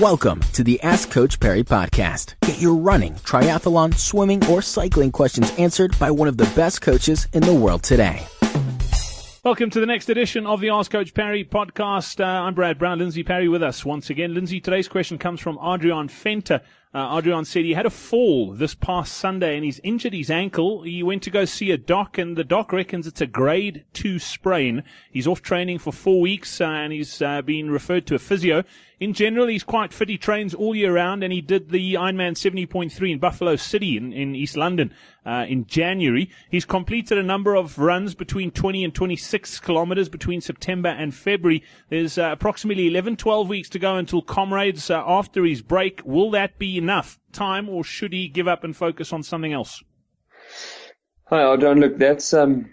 Welcome to the Ask Coach Parry podcast. Get your running, triathlon, swimming, or cycling questions answered by one of the best coaches in the world today. Welcome to the next edition of the Ask Coach Parry podcast. Uh, I'm Brad Brown, Lindsay Parry with us once again. Lindsay, today's question comes from Adriaan Venter. Uh, Adriaan said he had a fall this past Sunday and he's injured his ankle. He went to go see a doc and the doc reckons it's a grade two sprain. He's off training for four weeks uh, and he's uh, been referred to a physio. In general, he's quite fit. He trains all year round and he did the Ironman 70.3 in Buffalo City in, in East London uh, in January. He's completed a number of runs between 20 and 26 kilometers between September and February. There's uh, approximately 11, 12 weeks to go until comrades uh, after his break. Will that be enough time, or should he give up and focus on something else? Hi, Adriaan. Look, that's um,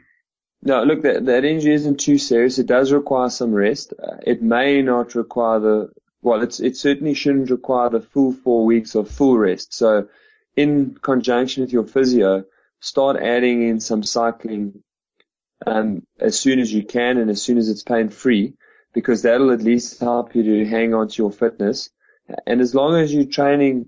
no, look, that that injury isn't too serious. It does require some rest. Uh, it may not require the well, it's it certainly shouldn't require the full four weeks of full rest. So, in conjunction with your physio, start adding in some cycling um, as soon as you can and as soon as it's pain free, because that'll at least help you to hang on to your fitness and as long as you're training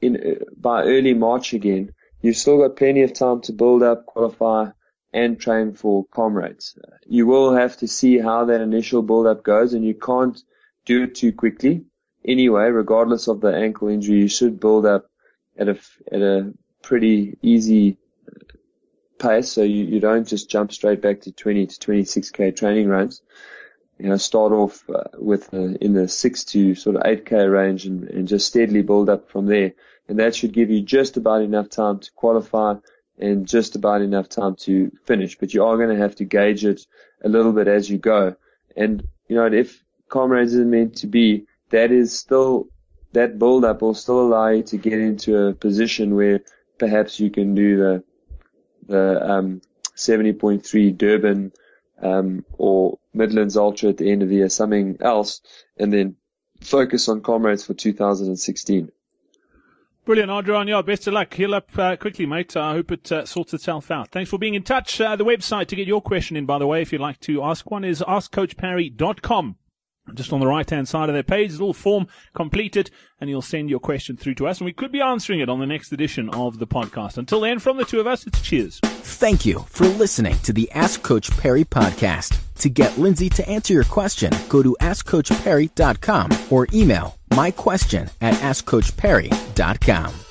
in uh, by early March again, you've still got plenty of time to build up, qualify, and train for comrades. You will have to see how that initial build up goes, and you can't do it too quickly. Anyway, regardless of the ankle injury, you should build up at a at a pretty easy pace, so you, you don't just jump straight back to 20 to 26k training runs you know, start off uh, with uh, in the six to sort of 8k range and, and just steadily build up from there. And that should give you just about enough time to qualify and just about enough time to finish. But you are going to have to gauge it a little bit as you go. And, you know, if comrades is meant to be, that is still, that build up will still allow you to get into a position where perhaps you can do the, the, um, 70.3 Durban, um, or Midlands Ultra at the end of the year, something else, and then focus on comrades for 2016. Brilliant, Adriaan. Yeah, best of luck. Heal up uh, quickly, mate. I hope it uh, sorts itself out. Thanks for being in touch. Uh, the website to get your question in, by the way, if you'd like to ask one, is askcoachparry.com. Just on the right hand side of that page, a little form, complete it, and you'll send your question through to us, and we could be answering it on the next edition of the podcast. Until then, from the two of us, it's cheers. Thank you for listening to the Ask Coach Parry podcast. To get Lindsay to answer your question, go to AskCoachParry.com or email my question at AskCoachParry.com.